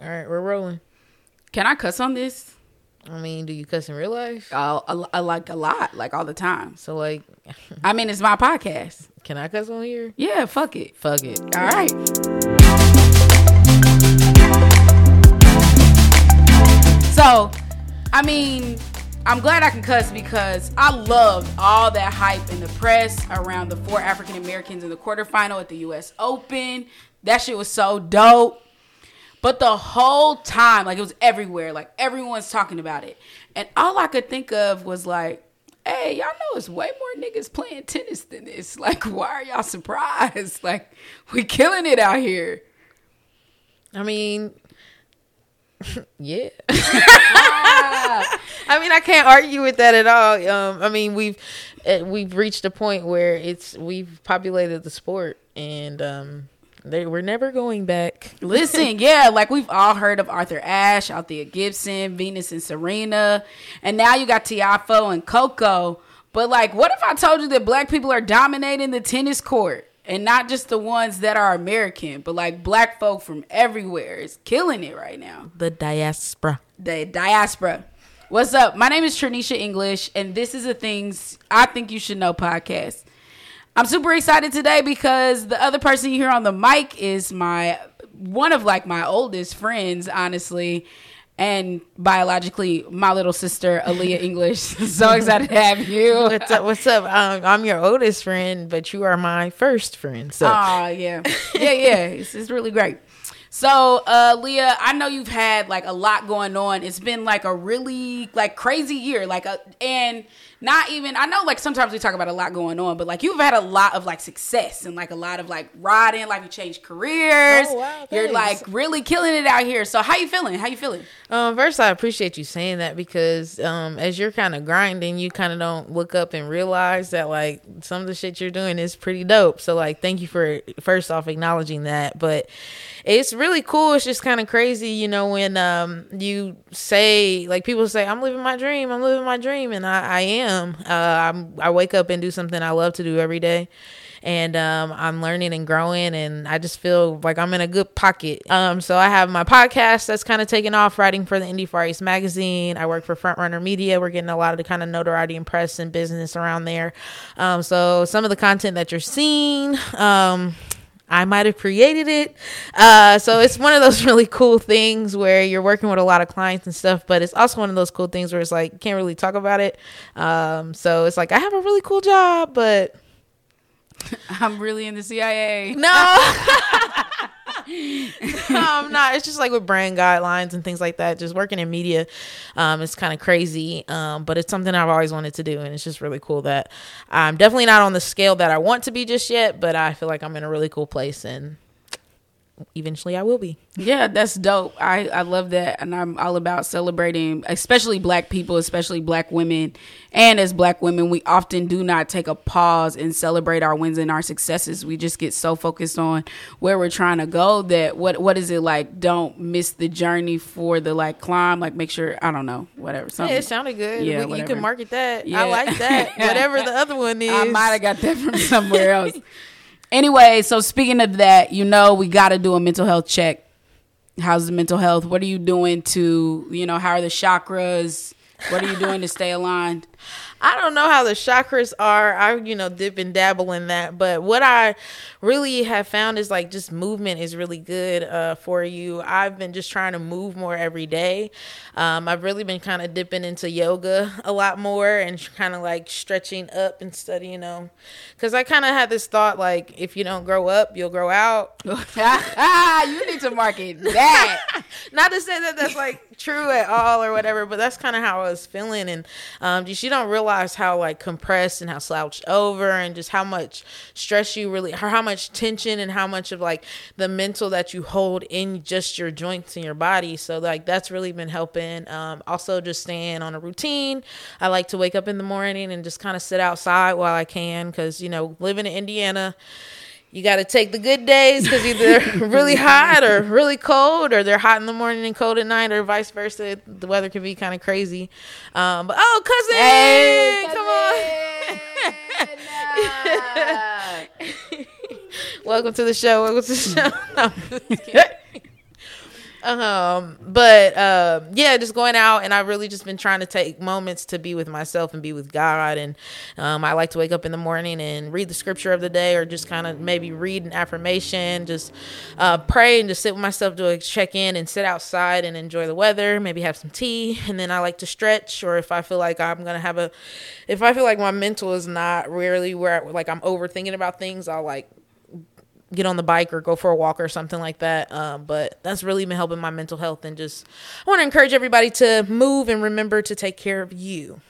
All right, we're rolling. Can I cuss on this? I mean, do you cuss in real life? Uh, I, I like a lot, like all the time. So, like, I mean, it's my podcast. can I cuss on here? Yeah, fuck it. Fuck it. All right. So, I mean, I'm glad I can cuss because I loved all that hype in the press around the four African Americans in the quarterfinal at the US Open. That shit was so dope. But the whole time, like it was everywhere, like everyone's talking about it. And all I could think of was like, hey, y'all know it's way more niggas playing tennis than this. Like, why are y'all surprised? Like, we killing it out here. I mean, yeah. I mean, I can't argue with that at all. Um, I mean, we've uh, we've reached a point where it's we've populated the sport, and um, they we're never going back. Listen, yeah, like we've all heard of Arthur Ashe, Althea Gibson, Venus and Serena, and now you got Tiafoe and Coco. But like, what if I told you that black people are dominating the tennis court? And not just the ones that are American, but like black folk from everywhere is killing it right now. The diaspora. The diaspora. What's up? My name is Tranisha English, and this is the things I think you should know podcast. I'm super excited today because the other person you hear on the mic is my one of like my oldest friends, honestly, and biologically my little sister Aaliyah English. so excited to have you. What's up? What's up? Um, I'm your oldest friend, but you are my first friend. So Oh yeah, yeah, yeah. It's, it's really great. So, uh, Leah, I know you've had like a lot going on. It's been like a really like crazy year, like a and not even. I know like sometimes we talk about a lot going on, but like you've had a lot of like success and like a lot of like riding, like you changed careers. Oh, wow, You're like really killing it out here. So, how you feeling? How you feeling? Um, first, I appreciate you saying that because um, as you're kind of grinding, you kind of don't look up and realize that like some of the shit you're doing is pretty dope. So like, thank you for first off acknowledging that. But it's really cool. It's just kind of crazy, you know, when um you say like people say I'm living my dream, I'm living my dream, and I, I am. Uh, I'm, I wake up and do something I love to do every day and um, I'm learning and growing, and I just feel like I'm in a good pocket. Um, so I have my podcast that's kind of taking off, writing for the Indie Far East magazine. I work for Frontrunner Media. We're getting a lot of the kind of notoriety and press and business around there. Um, so some of the content that you're seeing. Um, I might have created it. Uh, so it's one of those really cool things where you're working with a lot of clients and stuff, but it's also one of those cool things where it's like, can't really talk about it. Um, so it's like, I have a really cool job, but I'm really in the CIA. no. not. It's just like with brand guidelines and things like that. Just working in media, um, it's kind of crazy. Um, but it's something I've always wanted to do, and it's just really cool that I'm definitely not on the scale that I want to be just yet. But I feel like I'm in a really cool place, and eventually I will be. Yeah, that's dope. I, I love that. And I'm all about celebrating, especially black people, especially black women. And as black women, we often do not take a pause and celebrate our wins and our successes. We just get so focused on where we're trying to go that what what is it like? Don't miss the journey for the like climb. Like make sure I don't know, whatever. Something. Yeah, it sounded good. Yeah, We- you can market that. Yeah. I like that. Whatever the other one is. I might have got that from somewhere else. Anyway, so speaking of that, you know, we got to do a mental health check. How's the mental health? What are you doing to, you know, how are the chakras? What are you doing to stay aligned? I don't know how the chakras are. I, you know, dip and dabble in that. But what I really have found is like just movement is really good uh, for you. I've been just trying to move more every day. Um, I've really been kind of dipping into yoga a lot more and kind of like stretching up and stuff, you know. Because I kind of had this thought like, if you don't grow up, you'll grow out. you need to market that. not to say that that's like true at all or whatever, but that's kind of how I was feeling. And um, just you don't realize how like compressed and how slouched over and just how much stress you really, how much tension and how much of like the mental that you hold in just your joints and your body. So like that's really been helping. Um, also just staying on a routine. I like to wake up in the morning and just kind of sit outside while I can because you know living in Indiana you got to take the good days because either really hot or really cold, or they're hot in the morning and cold at night, or vice versa. The weather can be kind of crazy. Um, but oh, cousin, come on! Welcome to the show. Welcome to the show. No, I'm just kidding. Um, but uh, yeah, just going out, and I've really just been trying to take moments to be with myself and be with God. And um, I like to wake up in the morning and read the scripture of the day, or just kind of maybe read an affirmation, just uh, pray and just sit with myself, a check in, and sit outside and enjoy the weather. Maybe have some tea, and then I like to stretch, or if I feel like I'm gonna have a, if I feel like my mental is not really where like I'm overthinking about things, I'll like get on the bike or go for a walk or something like that. Um, but that's really been helping my mental health and just I want to encourage everybody to move and remember to take care of you.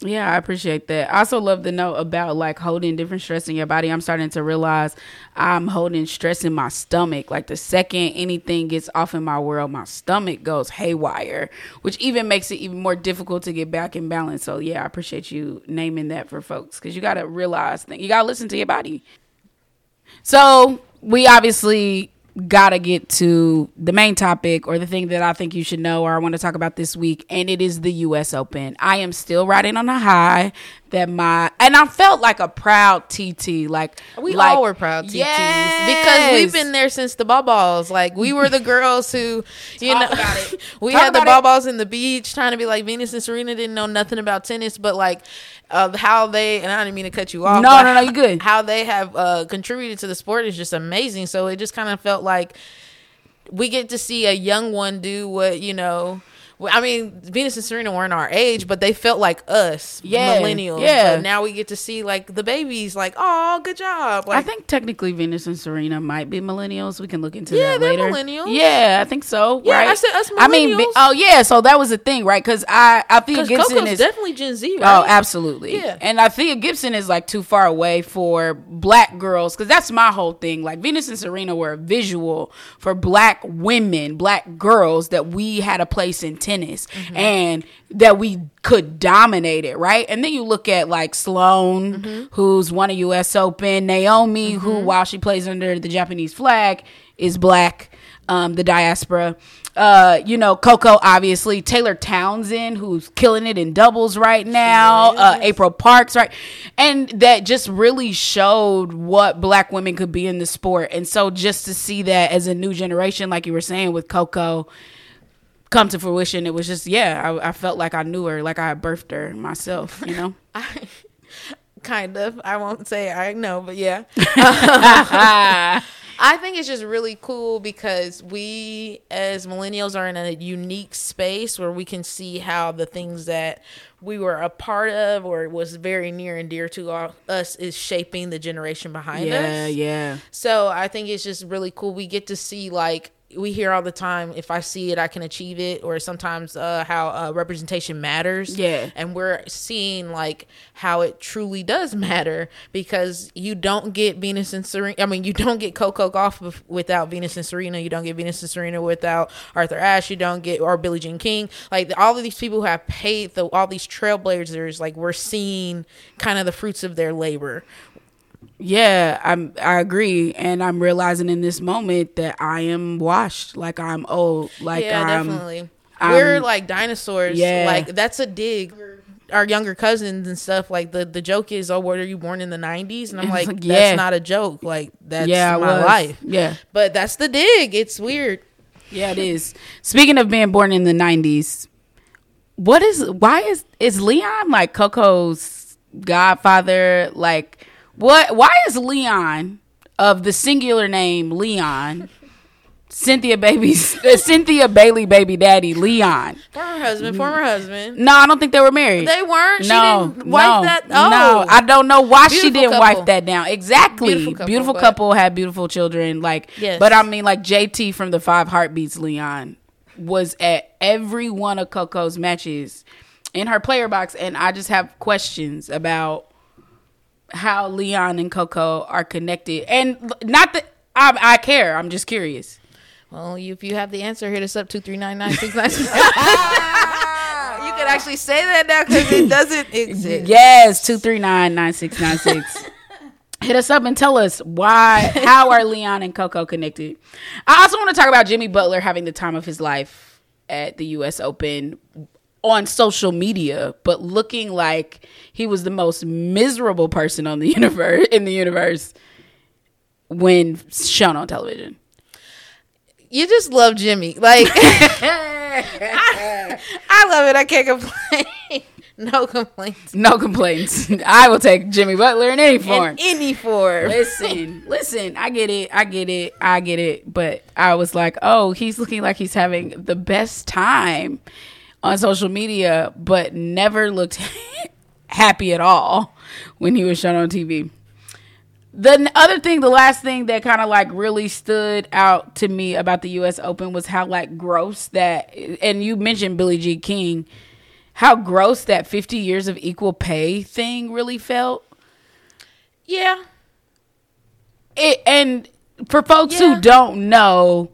Yeah, I appreciate that. I also love to know about like holding different stress in your body. I'm starting to realize I'm holding stress in my stomach. Like the second anything gets off in my world, my stomach goes haywire, which even makes it even more difficult to get back in balance. So yeah, I appreciate you naming that for folks because you got to realize you got to listen to your body. So we obviously gotta get to the main topic or the thing that I think you should know or I want to talk about this week, and it is the U.S. Open. I am still riding on a high that my and I felt like a proud TT. Like we like, all were proud TTs yes. because we've been there since the ball balls. Like we were the girls who, you Talk know, we Talk had the balls in the beach trying to be like Venus and Serena didn't know nothing about tennis, but like of how they and I didn't mean to cut you off. No, no, no, you good. How they have uh, contributed to the sport is just amazing. So it just kind of felt like we get to see a young one do what you know. I mean, Venus and Serena weren't our age, but they felt like us, Yeah, millennials. yeah. But now we get to see like the babies, like, oh, good job. Like, I think technically Venus and Serena might be millennials. We can look into that. Yeah, that they're later. millennials. Yeah, I think so. Yeah, right? I said us I mean, oh yeah. So that was the thing, right? Because I Althea Gibson Coco's is definitely Gen Z, oh, right? Oh, absolutely. Yeah. And Althea Gibson is like too far away for black girls because that's my whole thing. Like Venus and Serena were a visual for black women, black girls that we had a place in tennis Mm-hmm. and that we could dominate it, right? And then you look at like Sloane, Mm-hmm. who's won a U.S. Open, Naomi, who while she plays under the Japanese flag is black, um, the diaspora. Uh, you know, Coco, obviously, Taylor Townsend, who's killing it in doubles right now, uh, April Parks, right? And that just really showed what black women could be in the sport. And so just to see that as a new generation, like you were saying with Coco, come to fruition, it was just, yeah, I, I felt like I knew her, like I had birthed her myself, you know? I, kind of. I won't say I know, but yeah. I think it's just really cool because we as millennials are in a unique space where we can see how the things that we were a part of or was very near and dear to our, us is shaping the generation behind yeah, us. Yeah, yeah. So I think it's just really cool. We get to see like we hear all the time if I see it, I can achieve it, or sometimes uh, how uh, representation matters. Yeah. and we're seeing like how it truly does matter because you don't get Venus and Serena. I mean, you don't get Coco Gauff without Venus and Serena. You don't get Venus and Serena without Arthur Ashe. You don't get or Billie Jean King. Like all of these people who have paid the all these trailblazers. Like we're seeing kind of the fruits of their labor. Yeah, I'm I agree and I'm realizing in this moment that I am washed, like I'm old, like yeah, I'm definitely. I'm- We're like dinosaurs. Yeah. Like that's a dig. Our younger cousins and stuff. Like the the joke is, oh, what are you born in the '90s? And I'm like, that's Yeah. not a joke. Like that's yeah, my life. Yeah. But that's the dig. It's weird. Yeah, it is. Speaking of being born in the 90s, what is why is is Leon like Coco's godfather like what why is Leon of the singular name Leon Cynthia baby's Cynthia Bailey baby daddy Leon. Former husband, former husband. No, I don't think they were married. They weren't. no, didn't wipe no, that. Oh, no. I don't know why she didn't couple. wipe that down. Exactly, Beautiful beautiful couple, couple, had beautiful children. Like, Yes. but I mean, like JT from the Five Heartbeats, Leon was at every one of Coco's matches in her player box, and I just have questions about how Leon and Coco are connected, and not that I, I care. I'm just curious. Well, if you have the answer, hit us up two three nine nine six nine. You can actually say that now because it doesn't exist. Yes, two three nine nine six nine six. Hit us up and tell us why, how are Leon and Coco connected? I also want to talk about Jimmy Butler having the time of his life at the U.S. Open on social media, but looking like he was the most miserable person on the universe in the universe when shown on television. you just love Jimmy. Like I, I love it. I can't complain. no complaints. No complaints. I will take Jimmy Butler in any form. In any form. listen, listen. I get it. I get it. I get it. But I was like, oh, he's looking like he's having the best time on social media, but never looked happy at all when he was shown on TV. The other thing, the last thing that kind of like really stood out to me about the U.S. Open was how like gross that, and you mentioned Billie Jean King, how gross that 50 years of equal pay thing really felt. Yeah. It, and for folks Yeah. who don't know,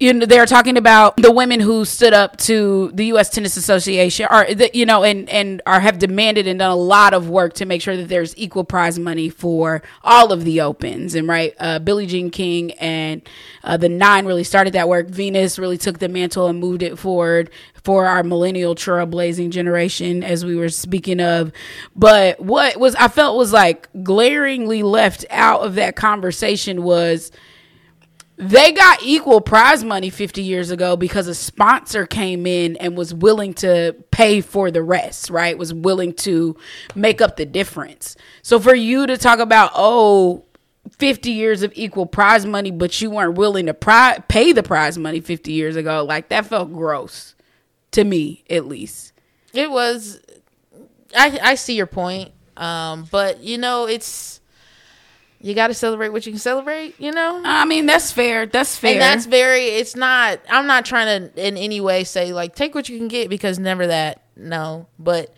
you know, they're talking about the women who stood up to the U.S. Tennis Association, or the, you know, and and are have demanded and done a lot of work to make sure that there's equal prize money for all of the opens. And right, uh, Billie Jean King and uh, the Nine really started that work. Venus really took the mantle and moved it forward for our millennial trailblazing generation, as we were speaking of. But what was I felt was like glaringly left out of that conversation was they got equal prize money 50 years ago because a sponsor came in and was willing to pay for the rest, right? Was willing to make up the difference. So for you to talk about, oh, 50 years of equal prize money, but you weren't willing to pri- pay the prize money 50 years ago, like that felt gross to me, at least. It was I I see your point. Um, but you know, it's you got to celebrate what you can celebrate, you know? I mean, that's fair. That's fair. And that's very it's not I'm not trying to in any way say like take what you can get because never that. No. But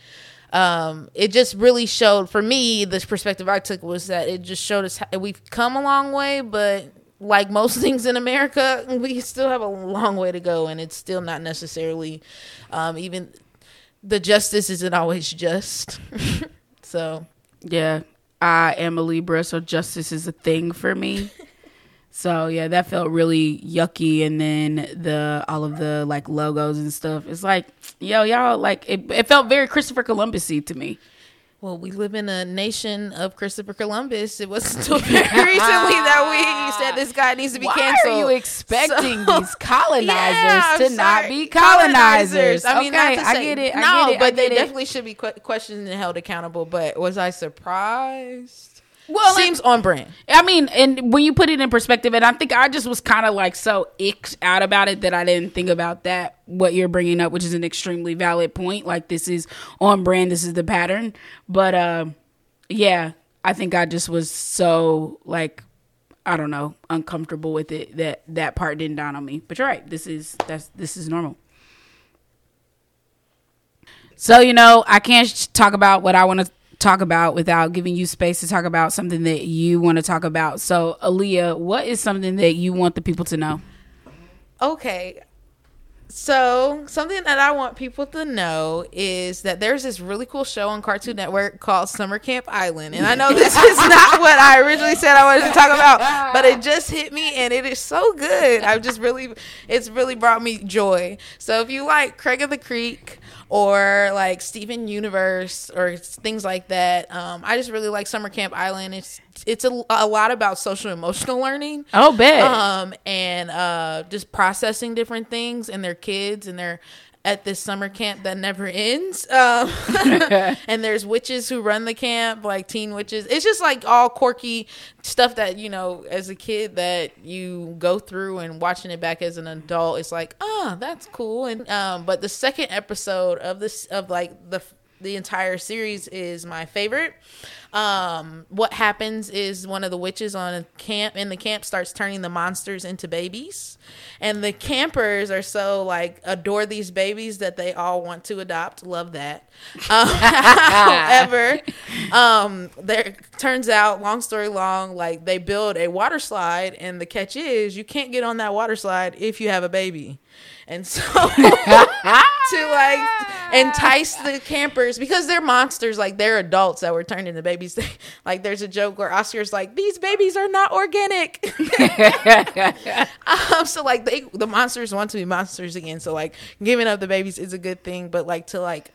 um it just really showed for me this perspective I took was that it just showed us how, we've come a long way, but like most things in America, we still have a long way to go and it's still not necessarily um even the justice isn't always just. so, Yeah, I am a Libra, so justice is a thing for me. so yeah, that felt really yucky. And then the all of the like logos and stuff. It's like, yo, y'all like it. It felt very Christopher Columbusy to me. Well, we live in a nation of Christopher Columbus. It wasn't until very recently that we said this guy needs to be Why canceled. are you expecting So- these colonizers Yeah, to not be colonizers? I mean, okay, not to I get it. I no, get it. But they it. definitely should be que- questioned and held accountable. But was I surprised? Well, Seems on brand. I mean, and when you put it in perspective, and I think I just was kind of like so icked out about it that I didn't think about that, what you're bringing up, which is an extremely valid point. Like, this is on brand, this is the pattern. But uh, yeah, I think I just was so, like, I don't know, uncomfortable with it that that part didn't dawn on me. But you're right. This is, that's, this is normal. So, you know, I can't talk about what I want to talk about without giving you space to talk about something that you want to talk about. So, Aaliyah, what is something that you want the people to know? Okay. So, something that I want people to know is that there's this really cool show on Cartoon Network called Summer Camp Island. And I know this is not what I originally said I wanted to talk about, but it just hit me and it is so good. I've just really, it's really brought me joy. So, if you like Craig of the Creek, or like Steven Universe or things like that. Um, I just really like Summer Camp Island. It's it's a, a lot about social emotional learning Oh, bet. um and uh just processing different things and their kids and they're at this summer camp that never ends um and there's witches who run the camp like teen witches it's just like all quirky stuff that you know as a kid that you go through and watching it back as an adult it's like oh that's cool and um but the second episode of this of like the the entire series is my favorite. Um, what happens is one of the witches on a camp in the camp starts turning the monsters into babies, and the campers are so like adore these babies that they all want to adopt. Love that. Um, however, um, there turns out, long story long, like they build a water slide, and the catch is you can't get on that water slide if you have a baby. And so to like entice the campers because they're monsters, like they're adults that were turned into babies. like there's a joke where Oscar's like, "These babies are not organic." um, so like they the monsters want to be monsters again. So like giving up the babies is a good thing, but like to like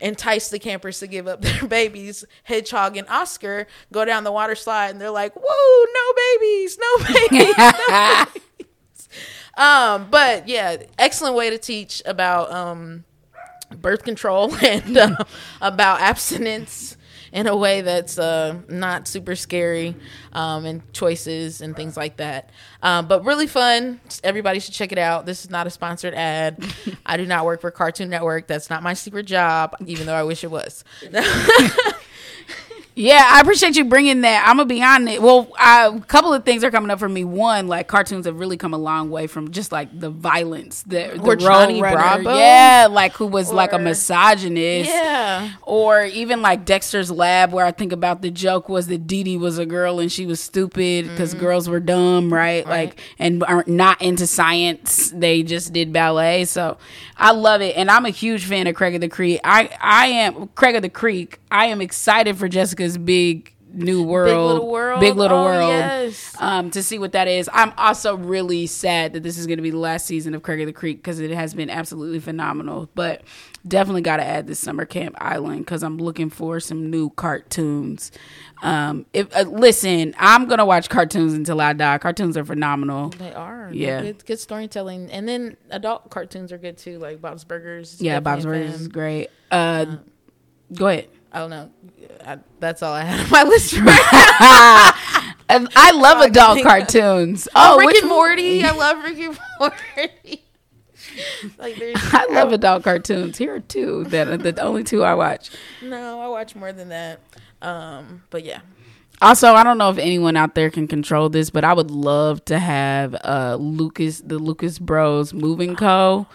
entice the campers to give up their babies, Hedgehog and Oscar go down the water slide and they're like, "Whoa, no babies, no babies." No babies. Um, but yeah, excellent way to teach about um birth control and uh, about abstinence in a way that's uh, not super scary um, and choices and things like that. Um, but really fun. Everybody should check it out. This is not a sponsored ad. I do not work for Cartoon Network. That's not my secret job, even though I wish it was. Yeah, I appreciate you bringing that. I'm gonna be honest. Well, I, a couple of things are coming up for me. One, like cartoons have really come a long way from just like the violence. The, the Or Johnny Roadrunner. Bravo. yeah, like who was like a misogynist. yeah. Or even like Dexter's Lab, where I think about the joke was that Dee Dee was a girl and she was stupid because mm-hmm. girls were dumb, right? Like, and aren't not into science. They just did ballet. So I love it. And I'm a huge fan of Craig of the Creek. I, I am, Craig of the Creek, I am excited for Big new world. Little World. Big Little Oh, World. yes. Um, to see what that is. I'm also really sad that this is going to be the last season of Craig of the Creek because it has been absolutely phenomenal. But definitely got to add this Summer Camp Island because I'm looking for some new cartoons. Um, if uh, listen, I'm gonna watch cartoons until I die. Cartoons are phenomenal. They are. Yeah. Good, good storytelling. And then adult cartoons are good too, like Bob's Burgers. Yeah, Bob's Burgers is great. Uh, go ahead. I don't know. I, that's all I had on my list right And I love adult think- cartoons. Oh, Oh, Rick which and Morty. I love Rick and Morty. like I love adult cartoons. Here are two that are the only two I watch. no, I watch more than that. Um, but yeah. Also, I don't know if anyone out there can control this, but I would love to have uh Lucas the Lucas Bros Moving Co.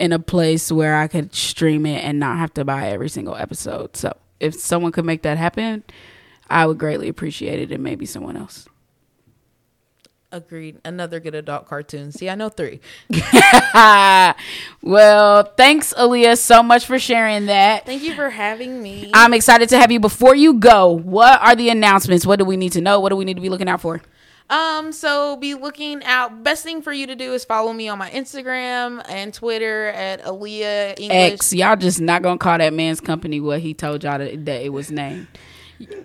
in a place where I could stream it and not have to buy every single episode. So if someone could make that happen, I would greatly appreciate it and maybe someone else. Agreed. Another good adult cartoon. See, I know three. well, thanks, Aaliyah, so much for sharing that. Thank you for having me. I'm excited to have you. Before you go, what are the announcements? What do we need to know? What do we need to be looking out for? Um, so be looking out. Best thing for you to do is follow me on my Instagram and Twitter at Aaliyah English. X. Y'all just not gonna call that man's company what he told y'all that, that it was named.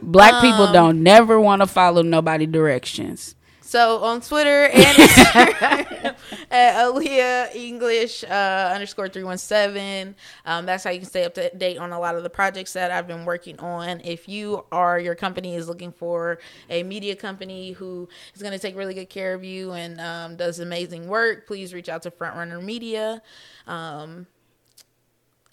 Black people don't never want to follow nobody directions. So on Twitter and Instagram at Aaliyah English uh, underscore three one seven. Um, that's how you can stay up to date on a lot of the projects that I've been working on. If you are your company is looking for a media company who is going to take really good care of you and um, does amazing work, please reach out to Frontrunner Media. Um,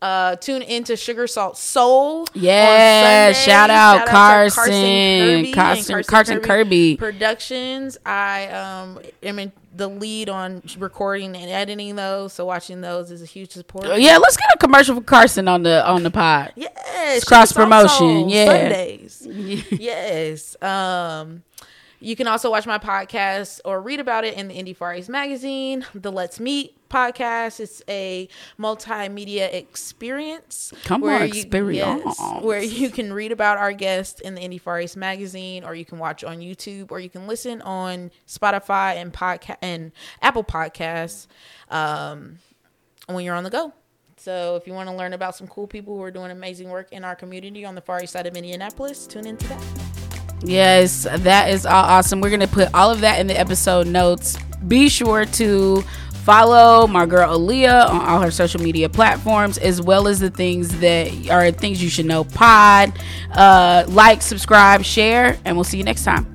uh, tune into Sugar Salt Soul. Yeah, Sunday. shout out to Carson, and Carson- Carson Kirby. Productions. I um am in the lead on recording and editing those, so watching those is a huge support. Yeah, let's get a commercial for Carson on the on the pod. Yes, cross promotion, yeah. Sundays. yes. Um, you can also watch my podcast or read about it in the Indie Far East magazine, the Let's Meet podcast. It's a multimedia experience. Come where on, you- experience. yes, where you can read about our guests in the Indie Far East magazine, or you can watch on YouTube, or you can listen on Spotify and podcast and Apple Podcasts um, when you're on the go. So if you want to learn about some cool people who are doing amazing work in our community on the far east side of Indianapolis, tune into that. Yes, that is all awesome. We're gonna put all of that in the episode notes. Be sure to follow my girl Aaliyah on all her social media platforms, as well as the things that are things you should know. Pod, uh, like, subscribe, share, and we'll see you next time.